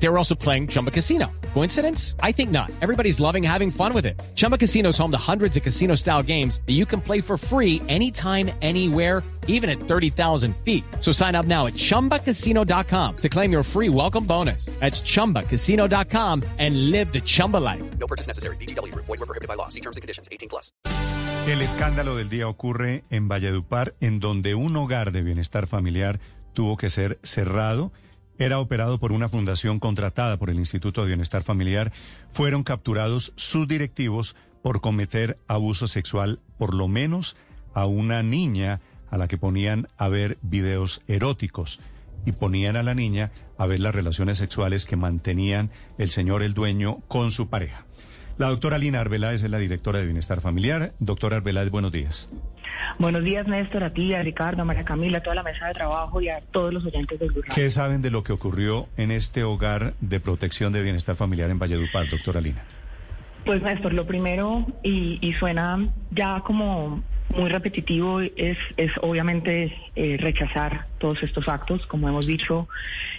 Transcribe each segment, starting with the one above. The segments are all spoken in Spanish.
They were also playing Chumba Casino. Coincidence? I think not. Everybody's loving having fun with it. Chumba Casino is home to hundreds of casino style games that you can play for free anytime, anywhere, even at 30,000 feet. So sign up now at chumbacasino.com to claim your free welcome bonus. That's chumbacasino.com and live the Chumba life. No purchase necessary. BGW. Void were prohibited by law. See terms and conditions. 18 plus. El escándalo del día ocurre en Valledupar, en donde un hogar de bienestar familiar tuvo que ser cerrado. Era operado por una fundación contratada por el Instituto de Bienestar Familiar. Fueron capturados sus directivos por cometer abuso sexual, por lo menos a una niña a la que ponían a ver videos eróticos y ponían a la niña a ver las relaciones sexuales que mantenían el señor, el dueño, con su pareja. La doctora Lina Arbeláez es la directora de Bienestar Familiar. Doctora Arbeláez, buenos días. Buenos días, Néstor, a ti, a Ricardo, a María Camila, a toda la mesa de trabajo y a todos los oyentes del grupo. ¿Qué saben de lo que ocurrió en este hogar de protección de bienestar familiar en Valledupar, doctora Lina? Pues, Néstor, lo primero, y, y suena ya como muy repetitivo es, es obviamente eh, rechazar todos estos actos. Como hemos dicho,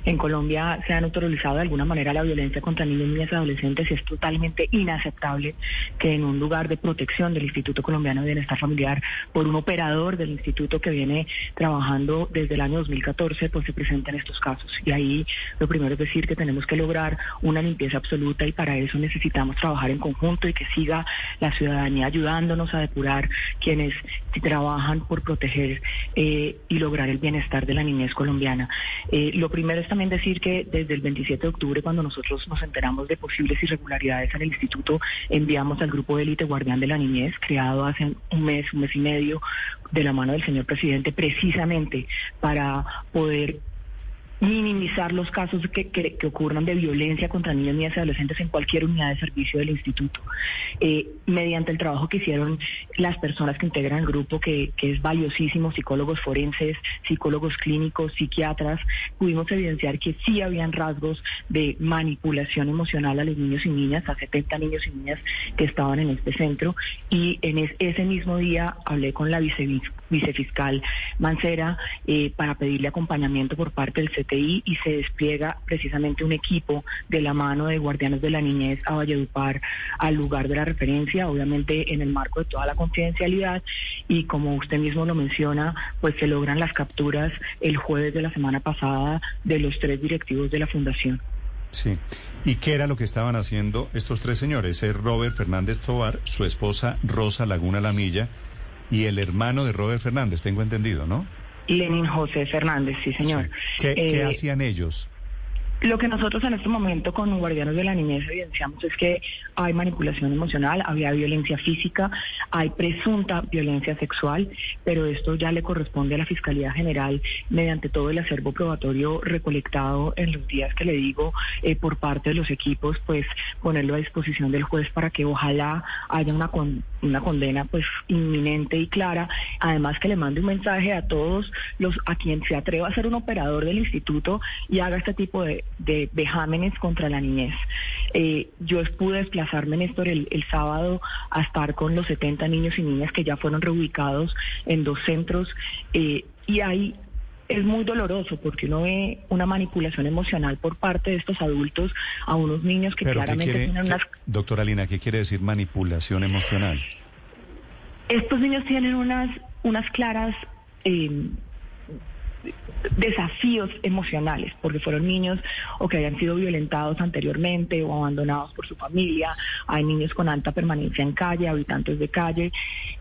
en Colombia se ha neutralizado de alguna manera la violencia contra niños, niñas y adolescentes y es totalmente inaceptable que en un lugar de protección del Instituto Colombiano de Bienestar Familiar por un operador del instituto que viene trabajando desde el año 2014, pues se presenten estos casos. Y ahí lo primero es decir que tenemos que lograr una limpieza absoluta y para eso necesitamos trabajar en conjunto y que siga la ciudadanía ayudándonos a depurar quienes trabajan por proteger eh, y lograr el bienestar de la niñez colombiana. Eh, lo primero es también decir que desde el 27 de octubre, cuando nosotros nos enteramos de posibles irregularidades en el instituto, enviamos al grupo de élite Guardián de la Niñez, creado hace un mes, un mes y medio, de la mano del señor presidente, precisamente para poder minimizar los casos que, que, que, ocurran de violencia contra niños, niñas y adolescentes en cualquier unidad de servicio del instituto. Eh, mediante el trabajo que hicieron las personas que integran el grupo, que, que, es valiosísimo, psicólogos forenses, psicólogos clínicos, psiquiatras, pudimos evidenciar que sí habían rasgos de manipulación emocional a los niños y niñas, a 70 niños y niñas que estaban en este centro. Y en es, ese mismo día hablé con la vice, vicefiscal Mancera eh, para pedirle acompañamiento por parte del CTI y se despliega precisamente un equipo de la mano de Guardianes de la Niñez a Valledupar al lugar de la referencia, obviamente en el marco de toda la confidencialidad y como usted mismo lo menciona, pues se logran las capturas el jueves de la semana pasada de los tres directivos de la fundación. Sí. ¿Y qué era lo que estaban haciendo estos tres señores? Es Robert Fernández Tobar, su esposa Rosa Laguna Lamilla y el hermano de Robert Fernández, tengo entendido, ¿no? Lenin José Fernández, sí, señor. Sí. ¿Qué, eh, ¿Qué, hacían ellos? Lo que nosotros en este momento con Guardianes de la Niñez evidenciamos es que hay manipulación emocional, había violencia física, hay presunta violencia sexual, pero esto ya le corresponde a la Fiscalía General mediante todo el acervo probatorio recolectado en los días que le digo eh, por parte de los equipos, pues ponerlo a disposición del juez para que ojalá haya una, con, una condena pues inminente y clara. Además que le mande un mensaje a todos los a quien se atreva a ser un operador del instituto y haga este tipo de de vejámenes contra la niñez. Eh, yo pude desplazarme, Néstor, el, el, sábado a estar con los 70 niños y niñas que ya fueron reubicados en dos centros eh, y ahí es muy doloroso porque uno ve una manipulación emocional por parte de estos adultos a unos niños que Pero claramente quiere, tienen unas... Doctora Lina, ¿qué quiere decir manipulación emocional? Estos niños tienen unas, unas claras... Eh, desafíos emocionales, porque fueron niños o que hayan sido violentados anteriormente o abandonados por su familia, hay niños con alta permanencia en calle, habitantes de calle,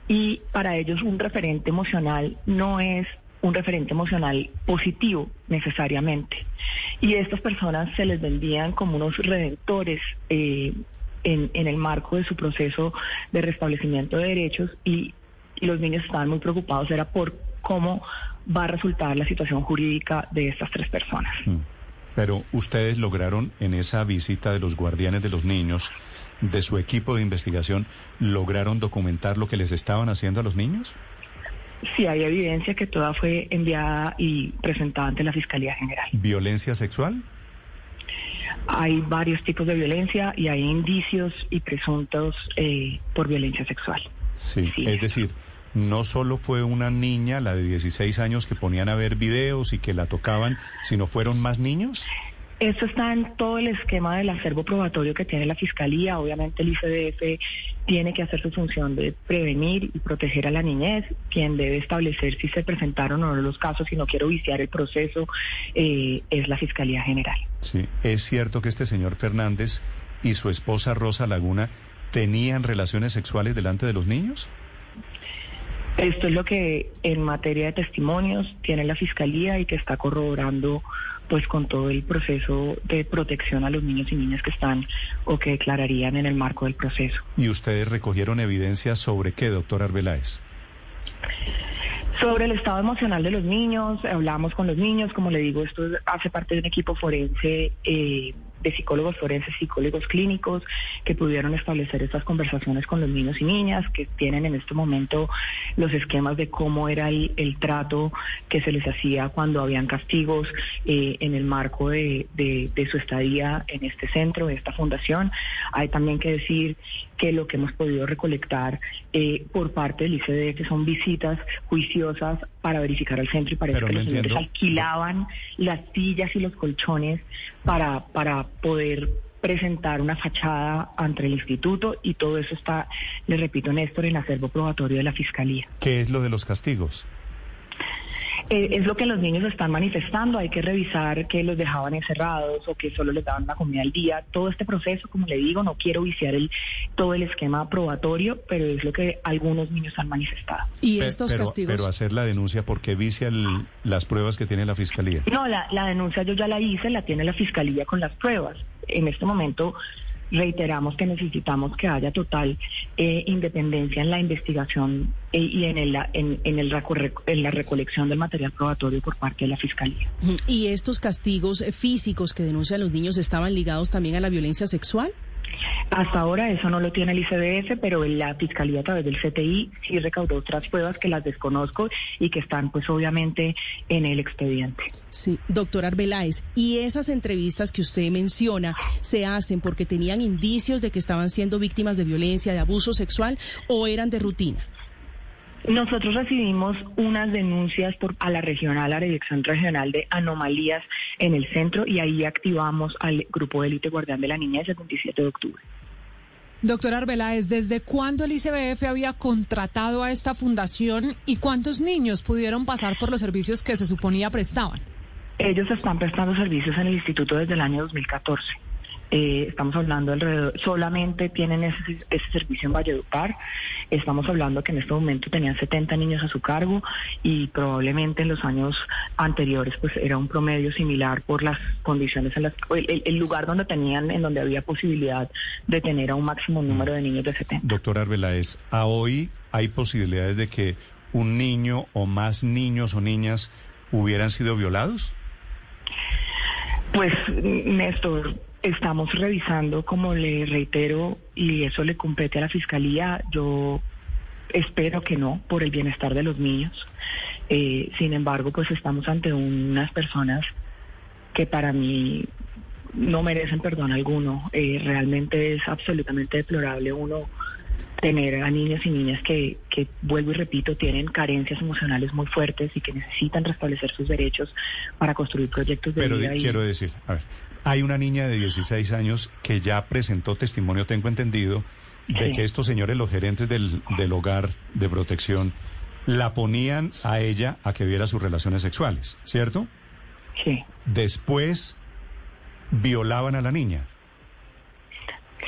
y para ellos un referente emocional no es un referente emocional positivo necesariamente. Y estas personas se les vendían como unos redentores. Eh, en, el marco de su proceso de restablecimiento de derechos y los niños estaban muy preocupados, era por cómo va a resultar la situación jurídica de estas tres personas. Pero ustedes lograron en esa visita de los guardianes de los niños, de su equipo de investigación, ¿lograron documentar lo que les estaban haciendo a los niños? Sí, hay evidencia que toda fue enviada y presentada ante la Fiscalía General. ¿Violencia sexual? Hay varios tipos de violencia y hay indicios y presuntos eh, por violencia sexual. Sí, es decir, no solo fue una niña, la de 16 años, que ponían a ver videos y que la tocaban, sino fueron más niños. Esto está en todo el esquema del acervo probatorio que tiene la Fiscalía. Obviamente el ICDF tiene que hacer su función de prevenir y proteger a la niñez. Quien debe establecer si se presentaron o no los casos, si no quiero viciar el proceso, eh, es la Fiscalía General. Sí, es cierto que este señor Fernández y su esposa Rosa Laguna tenían relaciones sexuales delante de los niños. Esto es lo que en materia de testimonios tiene la Fiscalía y que está corroborando pues con todo el proceso de protección a los niños y niñas que están o que declararían en el marco del proceso. ¿Y ustedes recogieron evidencia sobre qué, doctor Arbeláez? Sobre el estado emocional de los niños, hablamos con los niños, como le digo, esto hace parte de un equipo forense eh, de psicólogos forenses, psicólogos clínicos, que pudieron establecer estas conversaciones con los niños y niñas, que tienen en este momento los esquemas de cómo era el, trato que se les hacía cuando habían castigos eh, en el marco de, su estadía en este centro, de esta fundación. Hay también que decir que lo que hemos podido recolectar eh, por parte del ICD, son visitas juiciosas para verificar el centro y parece que los alquilaban las sillas y los colchones para, para poder presentar una fachada ante el instituto y todo eso está, le repito, Néstor, en acervo probatorio de la Fiscalía. ¿Qué es lo de los castigos? Eh, es lo que los niños están manifestando. Hay que revisar que los dejaban encerrados o que solo les daban la comida al día. Todo este proceso, como le digo, no quiero viciar el, todo el esquema probatorio, pero es lo que algunos niños han manifestado. ¿Y estos pero, castigos? Pero hacer la denuncia, ¿por qué vicia las pruebas que tiene la Fiscalía? No, la, la denuncia yo ya la hice, la tiene la Fiscalía con las pruebas. En este momento reiteramos que necesitamos que haya total eh, independencia en la investigación eh, y en, el, en, en, el, en la recolección del material probatorio por parte de la Fiscalía. ¿Y estos castigos físicos que denuncian los niños estaban ligados también a la violencia sexual? Hasta ahora eso no lo tiene el ICDF, pero la Fiscalía a través del CTI sí recaudó otras pruebas que las desconozco y que están pues obviamente en el expediente. Sí, doctor Arbeláez, ¿y esas entrevistas que usted menciona se hacen porque tenían indicios de que estaban siendo víctimas de violencia, de abuso sexual o eran de rutina? Nosotros recibimos unas denuncias por, a la regional, a la Dirección Regional de Anomalías en el centro y ahí activamos al Grupo de Élite Guardián de la Niña el 27 de octubre. Doctor Arbeláez, ¿desde cuándo el ICBF había contratado a esta fundación y cuántos niños pudieron pasar por los servicios que se suponía prestaban? Ellos están prestando servicios en el instituto desde el año 2014. Eh, estamos hablando alrededor, solamente tienen ese, ese servicio en Valledupar. Estamos hablando que en este momento tenían 70 niños a su cargo y probablemente en los años anteriores pues era un promedio similar por las condiciones en las el, el lugar donde tenían, en donde había posibilidad de tener a un máximo número de niños de 70. Doctor Arbeláez, a hoy hay posibilidades de que un niño o más niños o niñas hubieran sido violados? Pues, Néstor, Estamos revisando, como le reitero, y eso le compete a la Fiscalía. Yo espero que no, por el bienestar de los niños. Eh, sin embargo, pues estamos ante unas personas que para mí no merecen perdón alguno. Eh, realmente es absolutamente deplorable uno tener a niños y niñas que, que, vuelvo y repito, tienen carencias emocionales muy fuertes y que necesitan restablecer sus derechos para construir proyectos de vida. Pero quiero decir, a ver, hay una niña de 16 años que ya presentó testimonio, tengo entendido, de que estos señores, los gerentes del, del hogar de protección, la ponían a ella a que viera sus relaciones sexuales, ¿cierto? Sí. Después violaban a la niña.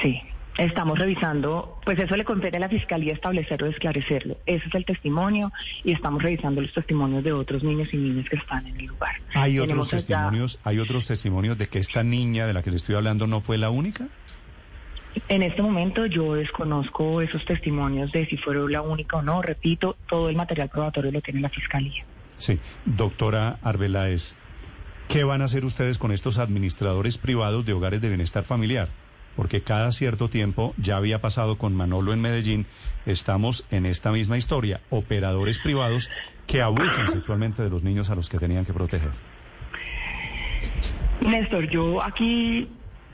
Sí. Estamos revisando, pues eso le compete a la Fiscalía establecerlo y esclarecerlo. Ese es el testimonio y estamos revisando los testimonios de otros niños y niñas que están en el lugar. ¿Hay otros testimonios, hay otros testimonios de que esta niña de la que le estoy hablando no fue la única? En este momento yo desconozco esos testimonios de si fueron la única o no. Repito, todo el material probatorio lo tiene la Fiscalía. Sí, doctora Arbeláez, ¿qué van a hacer ustedes con estos administradores privados de hogares de bienestar familiar? Porque cada cierto tiempo, ya había pasado con Manolo en Medellín, estamos en esta misma historia, operadores privados que abusan sexualmente de los niños a los que tenían que proteger. Néstor, yo aquí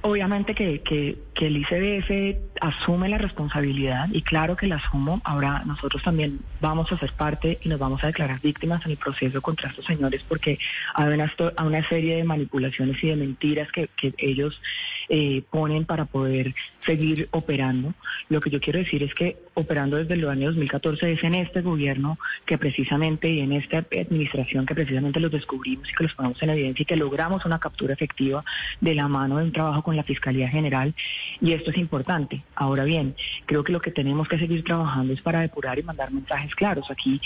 obviamente que, que, que el ICBF asume la responsabilidad y claro que la asumo. Ahora nosotros también vamos a ser parte y nos vamos a declarar víctimas en el proceso contra estos señores porque hay una, una serie de manipulaciones y de mentiras que, que ellos eh, ponen para poder seguir operando. Lo que yo quiero decir es que operando desde el año 2014 es en este gobierno que precisamente y en esta administración que precisamente los descubrimos y que los ponemos en evidencia y que logramos una captura efectiva de la mano de un trabajo con la Fiscalía General y esto es importante. Ahora bien, creo que lo que tenemos que seguir trabajando es para depurar y mandar mensajes claros. Aquí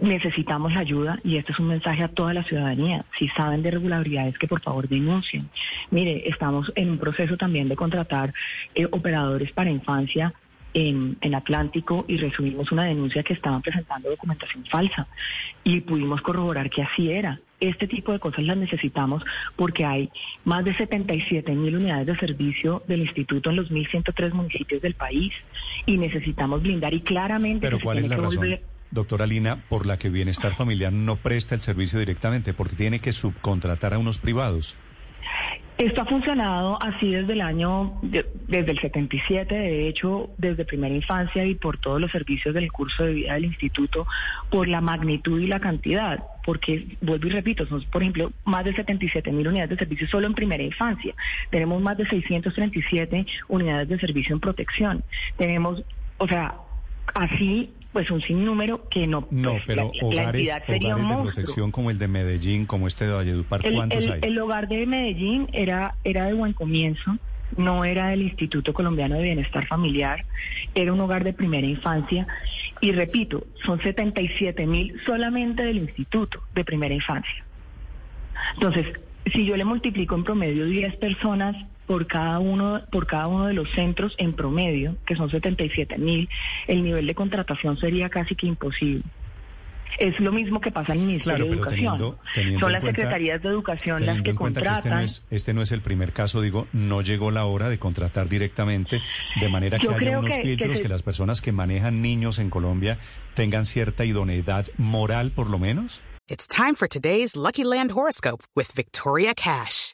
necesitamos la ayuda y este es un mensaje a toda la ciudadanía. Si saben de irregularidades, que por favor denuncien. Mire, estamos en un proceso también de contratar eh, operadores para infancia en, en, Atlántico y recibimos una denuncia que estaban presentando documentación falsa y pudimos corroborar que así era. Este tipo de cosas las necesitamos porque hay más de 77 mil unidades de servicio del instituto en los 1.103 municipios del país y necesitamos blindar y claramente... Pero ¿cuál es la razón? doctora Lina, por la que Bienestar Familiar no presta el servicio directamente, porque tiene que subcontratar a unos privados. Esto ha funcionado así desde el año, desde el 77, de hecho, desde primera infancia y por todos los servicios del curso de vida del instituto, por la magnitud y la cantidad, porque, vuelvo y repito, son, por ejemplo, más de 77 mil unidades de servicio solo en primera infancia. Tenemos más de 637 unidades de servicio en protección. Tenemos, o sea, así pues un sinnúmero que no... No, pues, pero hogares, hogares de protección como el de Medellín, como este de Valledupar, ¿cuántos el, hay? El hogar de Medellín era, era de buen comienzo, no era del Instituto Colombiano de Bienestar Familiar, era un hogar de primera infancia y repito, son 77 mil solamente del Instituto de Primera Infancia. Entonces, si yo le multiplico en promedio 10 personas por cada uno por cada uno de los centros en promedio, que son 77 mil, el nivel de contratación sería casi que imposible. Es lo mismo que pasa en el Ministerio de Educación. Son las secretarías de educación las que este contratan. este, este no, es, el primer caso, digo, no llegó la hora de contratar directamente, de manera que haya unos filtros, que, las personas que manejan niños en Colombia tengan cierta idoneidad moral, por lo menos. It's time for today's Lucky Land horoscope with Victoria Cash.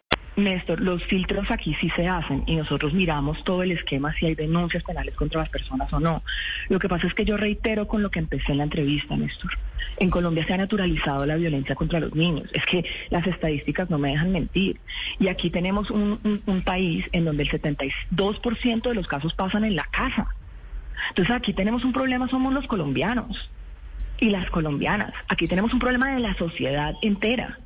Néstor, los filtros aquí sí se hacen y nosotros miramos todo el esquema si hay denuncias penales contra las personas o no. Lo que pasa es que yo reitero con lo que empecé en la entrevista, Néstor. En Colombia se ha naturalizado la violencia contra los niños. Es que las estadísticas no me dejan mentir. Y aquí tenemos un, país en donde el 72% de los casos pasan en la casa. Entonces aquí tenemos un problema, somos los colombianos y las colombianas. Aquí tenemos un problema de la sociedad entera.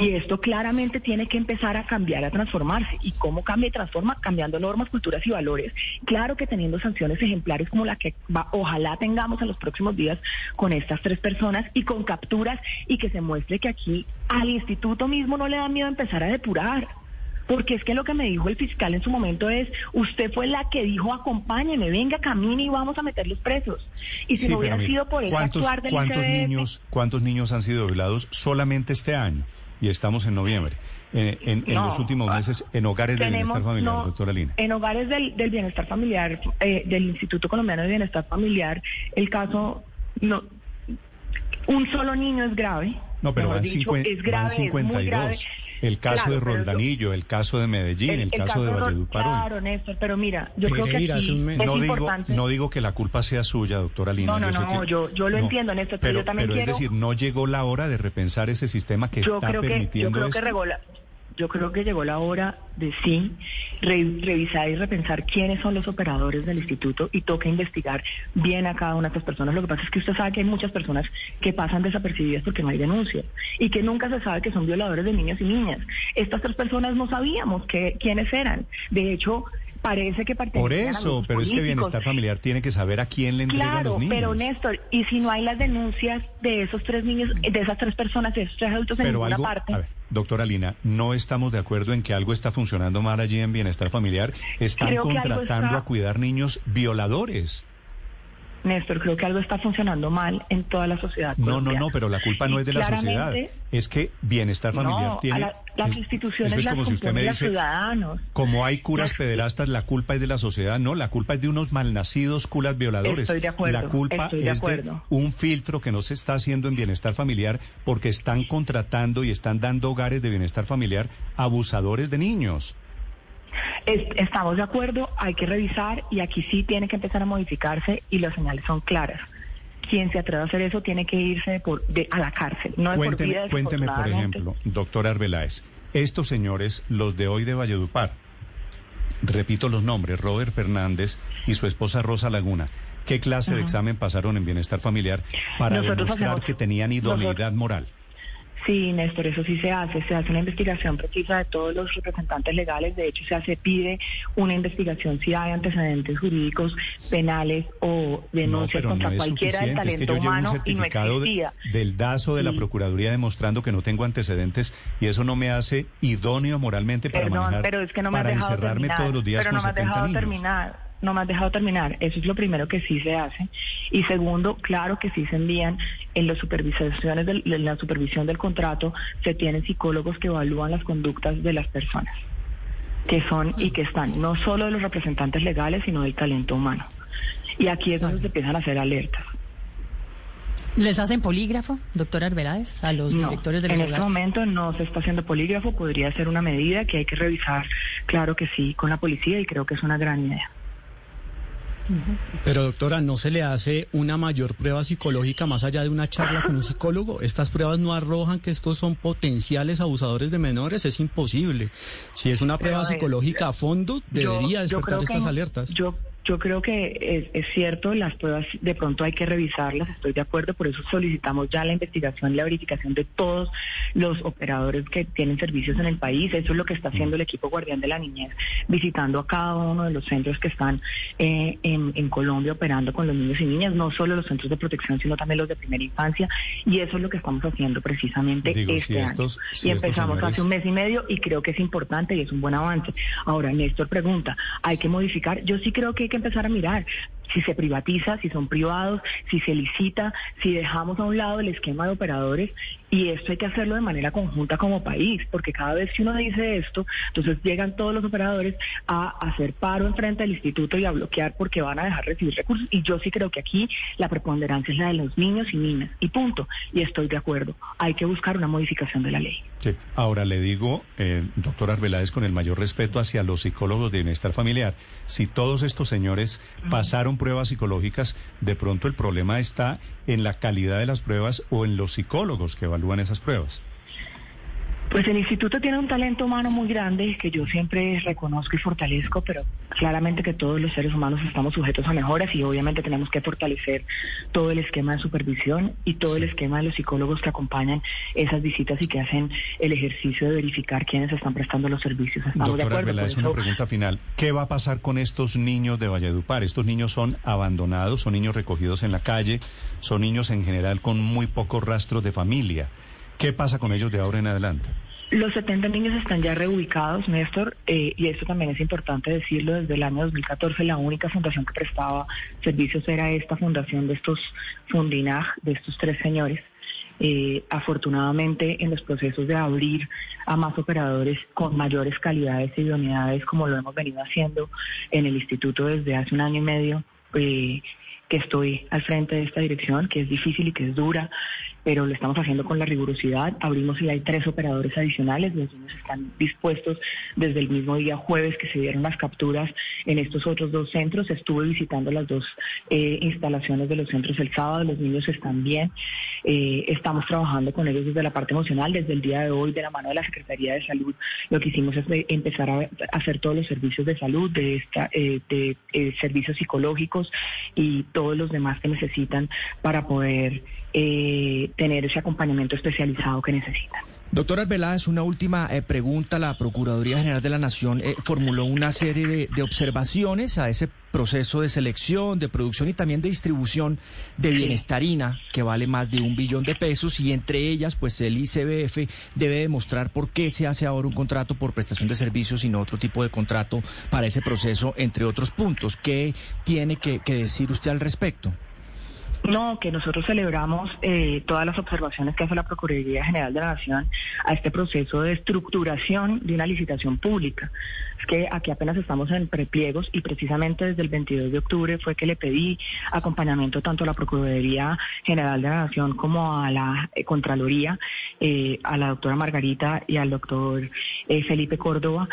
Y esto claramente tiene que empezar a cambiar, a transformarse. ¿Y cómo cambia y transforma? Cambiando normas, culturas y valores. Claro que teniendo sanciones ejemplares como la que va, ojalá tengamos en los próximos días con estas tres personas y con capturas y que se muestre que aquí al instituto mismo no le da miedo empezar a depurar. Porque es que lo que me dijo el fiscal en su momento es, usted fue la que dijo, acompáñeme, venga, camine y vamos a meterlos presos. Y si no hubiera sido por ese actuar del ¿cuántos niños, ¿Cuántos niños han sido violados solamente este año? Y estamos en noviembre. En, los últimos meses, en hogares del bienestar familiar, doctora Lina. En hogares del, bienestar familiar, eh, del Instituto Colombiano de Bienestar Familiar, el caso, no, un solo niño es grave. No, pero van, dicho, es grave, 52. El caso de Roldanillo, el caso de Medellín, el, caso, de Valledupar. Claro, Néstor, pero mira, yo creo que aquí es no digo, no digo que la culpa sea suya, doctora Lina. No, no, yo no, yo, yo, lo entiendo, Néstor, pero, yo también pero quiero... es decir, no llegó la hora de repensar ese sistema que está permitiendo que, yo creo que regola, yo creo que llegó la hora de sí revisar y repensar quiénes son los operadores del instituto y toca investigar bien a cada una de estas personas. Lo que pasa es que usted sabe que hay muchas personas que pasan desapercibidas porque no hay denuncia y que nunca se sabe que son violadores de niños y niñas. Estas tres personas no sabíamos que, quiénes eran. De hecho, parece que Por eso, pero es que bienestar familiar tiene que saber a quién le entrega claro, los niños. pero Néstor, y si no hay las denuncias de esos tres niños, de esas tres personas, de esos tres adultos en ninguna parte. Doctora Lina, no estamos de acuerdo en que algo está funcionando mal allí en bienestar familiar. Están contratando está- a cuidar niños violadores. Néstor, creo que algo está funcionando mal en toda la sociedad. No, no, colombiana. no, pero la culpa no es de la sociedad. Es que bienestar familiar No, tiene... la- las es- instituciones es las como si usted me dice, ciudadanos. como hay curas Las- pederastas, la culpa es de la sociedad. No, la culpa es de unos malnacidos curas violadores. Estoy de acuerdo, La culpa estoy de es acuerdo. un filtro que no se está haciendo en bienestar familiar porque están contratando y están dando hogares de bienestar familiar a abusadores de niños. Es- estamos de acuerdo, hay que revisar y aquí sí tiene que empezar a modificarse y las señales son claras. Quien se atreva a hacer eso tiene que irse de por, de- a la cárcel. No de por Cuénteme, vida, cuénteme, por ejemplo, doctor Arbeláez, estos señores, los de hoy de Valledupar, repito los nombres, Robert Fernández y su esposa Rosa Laguna, ¿qué clase de examen pasaron en bienestar familiar para Nosotros demostrar hacemos- que tenían idoneidad nosotros- moral? Sí, Néstor, eso sí se hace. Se hace una investigación precisa de todos los representantes legales. De hecho, se hace, pide una investigación si hay antecedentes jurídicos, penales o denuncias no, contra no cualquiera del suficiente. Es que talento yo llevo un humano y no certificado de- existía. del DASO de la. Procuraduría demostrando que no tengo antecedentes y eso no me hace idóneo moralmente para Perdón, manejar, pero es que no me para encerrarme terminar. todos los días pero con no me has 70 dejado niños. terminar. No me has dejado terminar. Eso es lo primero que sí se hace. Y segundo, claro que sí se envían en las supervisiones del, en la supervisión del contrato, se tienen psicólogos que evalúan las conductas de las personas que son y que están no solo de los representantes legales, sino del talento humano. Y aquí es donde se empiezan a hacer alertas. ¿Les hacen polígrafo, doctor Arbeláez, a los No, directores de en los este hogares? momento no se está haciendo polígrafo, podría ser una medida que hay que revisar, claro que sí, con la policía y creo que es una gran idea. Pero doctora, ¿no se le hace una mayor prueba psicológica más allá de una charla con un psicólogo? Estas pruebas no arrojan que estos son potenciales abusadores de menores, es imposible. Si es una prueba psicológica a fondo, debería Yo- yo despertar estas alertas. Yo, yo creo que es, es cierto, las pruebas de pronto hay que revisarlas, estoy de acuerdo, por eso solicitamos ya la investigación y la verificación de todos los operadores que tienen servicios en el país. Eso es lo que está haciendo el equipo Guardián de la Niñez, visitando a cada uno de los centros que están eh, en, en Colombia operando con los niños y niñas, no solo los centros de protección, sino también los de primera infancia. Y eso es lo que estamos haciendo precisamente Digo, este si año. si y empezamos señores- hace un mes y medio y creo que es importante y es un buen avance. Ahora, Néstor pregunta, ¿hay que modificar? Yo sí creo que que empezar a mirar. Si se privatiza, si son privados, si se licita, si dejamos a un lado el esquema de operadores y esto hay que hacerlo de manera conjunta como país, porque cada vez que uno dice esto, entonces llegan todos los operadores a hacer paro enfrente del instituto y a bloquear porque van a dejar recibir recursos. Y yo sí creo que aquí la preponderancia es la de los niños y niñas. Y punto, y estoy de acuerdo, hay que buscar una modificación de la ley. Sí. Ahora le digo, eh, doctor Arbeláez, con el mayor respeto hacia los psicólogos de bienestar familiar, si todos estos señores pasaron pruebas psicológicas, de pronto el problema está en la calidad de las pruebas o en los psicólogos que evalúan esas pruebas. Pues el instituto tiene un talento humano muy grande que yo siempre reconozco y fortalezco, pero claramente que todos los seres humanos estamos sujetos a mejoras y obviamente tenemos que fortalecer todo el esquema de supervisión y todo el esquema de los psicólogos que acompañan esas visitas y que hacen el ejercicio de verificar quiénes están prestando los servicios. Estamos de Doctor acuerdo. por Arbeláez, una pregunta final. ¿Qué va a pasar con estos niños de Valledupar? Estos niños son abandonados, son niños recogidos en la calle, son niños en general con muy pocos rastros de familia. ¿Qué pasa con ellos de ahora en adelante? Los 70 niños están ya reubicados, Néstor, eh, y esto también es importante decirlo, desde el año 2014 la única fundación que prestaba servicios era esta fundación de estos Fundinag, de estos tres señores. Eh, afortunadamente en los procesos de abrir a más operadores con mayores calidades y idoneidades como lo hemos venido haciendo en el instituto desde hace un año y medio, eh, que estoy al frente de esta dirección, que es difícil y que es dura, pero lo estamos haciendo con la rigurosidad. Abrimos y hay tres operadores adicionales, los niños están dispuestos desde el mismo día jueves que se dieron las capturas en estos otros dos centros. Estuve visitando las dos eh, instalaciones de los centros el sábado, los niños están bien. Eh, estamos trabajando con ellos desde la parte emocional, desde el día de hoy, de la mano de la Secretaría de Salud. Lo que hicimos es empezar a hacer todos los servicios de salud, de, esta, eh, de servicios psicológicos y todos los demás que necesitan para poder eh, tener ese acompañamiento especializado que necesitan. Doctor Arbeláez, una última eh, pregunta. La Procuraduría General de la Nación eh, formuló una serie de, de observaciones a ese proceso de selección, de producción y también de distribución de bienestarina que vale más de un billón de pesos y entre ellas pues el ICBF debe demostrar por qué se hace ahora un contrato por prestación de servicios y no otro tipo de contrato para ese proceso, entre otros puntos. ¿Qué tiene que, que decir usted al respecto? No, que nosotros celebramos eh, todas las observaciones que hace la Procuraduría General de la Nación a este proceso de estructuración de una licitación pública. Es que aquí apenas estamos en prepliegos y precisamente desde el 22 de octubre fue que le pedí acompañamiento tanto a la Procuraduría General de la Nación como a la eh, Contraloría, eh, a la doctora Margarita y al doctor eh, Felipe Córdoba,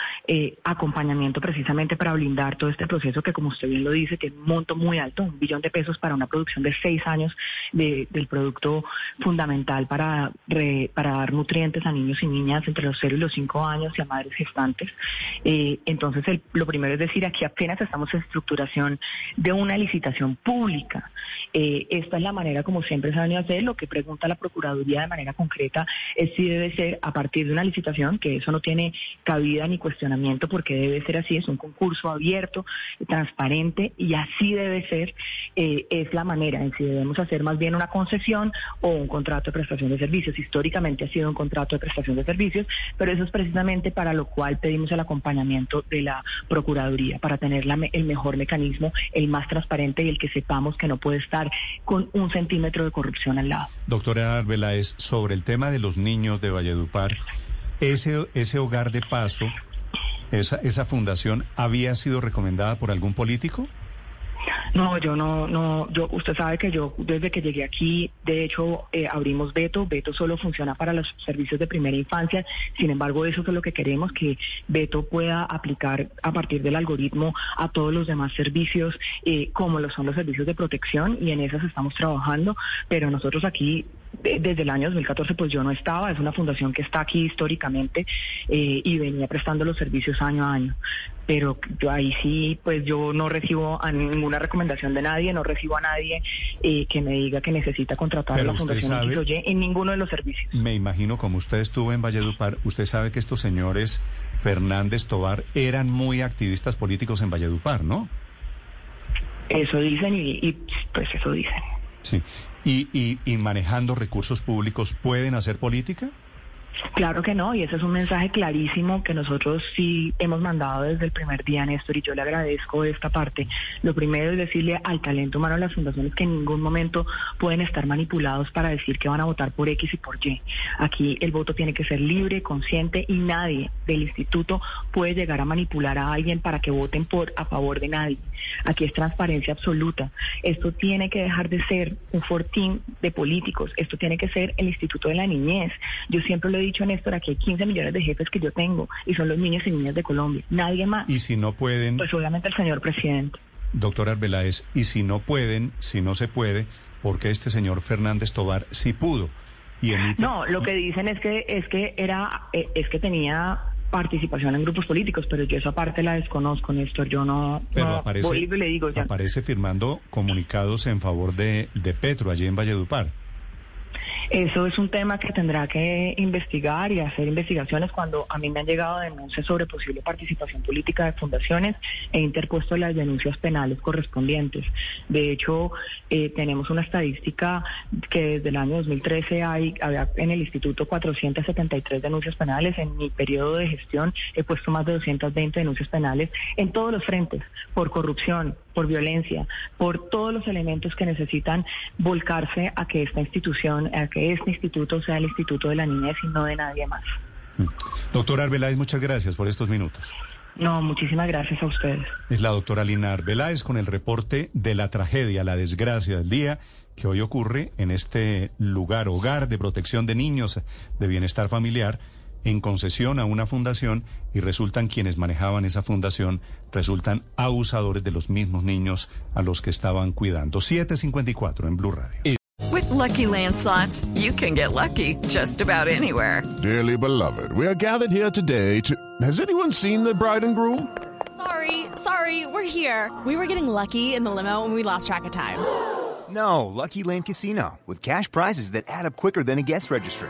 acompañamiento precisamente para blindar todo este proceso que como usted bien lo dice, tiene un monto muy alto, un billón de pesos para una producción de seis años de- del producto fundamental para, re- para dar nutrientes a niños y niñas entre los 0 y los 5 años y a madres gestantes. Eh, entonces, lo primero es decir, aquí apenas estamos en estructuración de una licitación pública. Eh, esta es la manera como siempre se ha venido a hacer. Lo que pregunta la Procuraduría de manera concreta es si debe ser a partir de una licitación, que eso no tiene cabida ni cuestionamiento porque debe ser así, es un concurso abierto, transparente y así debe ser, eh, es la manera en si debemos hacer más bien una concesión o un contrato de prestación de servicios. Históricamente ha sido un contrato de prestación de servicios, pero eso es precisamente para lo cual pedimos el acompañamiento de la Procuraduría, para tener la el mejor mecanismo, el más transparente y el que sepamos que no puede estar con un centímetro de corrupción al lado. Doctora Arbeláez, sobre el tema de los niños de Valledupar, ese, ese hogar de paso, esa, esa fundación, ¿había sido recomendada por algún político? No, yo no, no, yo, usted sabe que yo desde que llegué aquí, de hecho, eh, abrimos Beto. Beto solo funciona para los servicios de primera infancia. Sin embargo, eso es lo que queremos, que Beto pueda aplicar a partir del algoritmo a todos los demás servicios, eh, como lo son los servicios de protección, y en esas estamos trabajando. Pero nosotros aquí desde el año 2014 pues yo no estaba, es una fundación que está aquí históricamente eh, y venía prestando los servicios año a año. Pero yo ahí sí, pues yo no recibo a ninguna recomendación de nadie, no recibo a nadie eh, que me diga que necesita contratar Pero a la Fundación sabe- X o Y en ninguno de los servicios. Me imagino, como usted estuvo en Valledupar, usted sabe que estos señores Fernández Tobar eran muy activistas políticos en Valledupar, ¿no? Eso dicen y, y, pues eso dicen. Sí. Y, y, y manejando recursos públicos, ¿pueden hacer política? Claro que no, y ese es un mensaje clarísimo que nosotros sí hemos mandado desde el primer día, Néstor, y yo le agradezco esta parte. Lo primero es decirle al talento humano de las fundaciones que en ningún momento pueden estar manipulados para decir que van a votar por X y por Y. Aquí el voto tiene que ser libre, consciente, y nadie del instituto puede llegar a manipular a alguien para que voten por a favor de nadie. Aquí es transparencia absoluta. Esto tiene que dejar de ser un fortín de políticos. Esto tiene que ser el Instituto de la Niñez. Yo siempre lo he dicho, Néstor, aquí hay 15 millones de jefes que yo tengo y son los niños y niñas de Colombia. Nadie más. Y si no pueden, Pues obviamente el señor presidente. doctor Arbeláez, y si no pueden, si no se puede, porque este señor Fernández Tobar sí pudo. Y emite- No, lo que dicen es que es que era eh, es que tenía participación en grupos políticos, pero yo esa parte la desconozco, Néstor. Yo no, pero no aparece, voy y le digo ya. aparece firmando comunicados en favor de, de Petro allí en Valledupar. Eso es un tema que tendrá que investigar y hacer investigaciones cuando a mí me han llegado denuncias sobre posible participación política de fundaciones e interpuesto las denuncias penales correspondientes. De hecho, eh, tenemos una estadística que desde el año 2013 hay había en el instituto 473 denuncias penales. En mi periodo de gestión he puesto más de 220 denuncias penales en todos los frentes, por corrupción, por violencia, por todos los elementos que necesitan volcarse a que esta institución, a que este instituto sea el instituto de la niñez y no de nadie más. Doctor Arbeláez, muchas gracias por estos minutos. No, muchísimas gracias a ustedes. Es la doctora Lina Arbeláez con el reporte de la tragedia, la desgracia del día que hoy ocurre en este lugar, hogar de protección de niños de bienestar familiar, en concesión a una fundación y resultan quienes manejaban esa fundación, resultan abusadores de los mismos niños a los que estaban cuidando. 754 en Blue Radio. With Lucky Land slots, you can get lucky just about anywhere. Dearly beloved, we are gathered here today to. Has anyone seen the bride and groom? Sorry, sorry, we're here. We were getting lucky in the limo and we lost track of time. No, Lucky Land Casino, with cash prizes that add up quicker than a guest registry.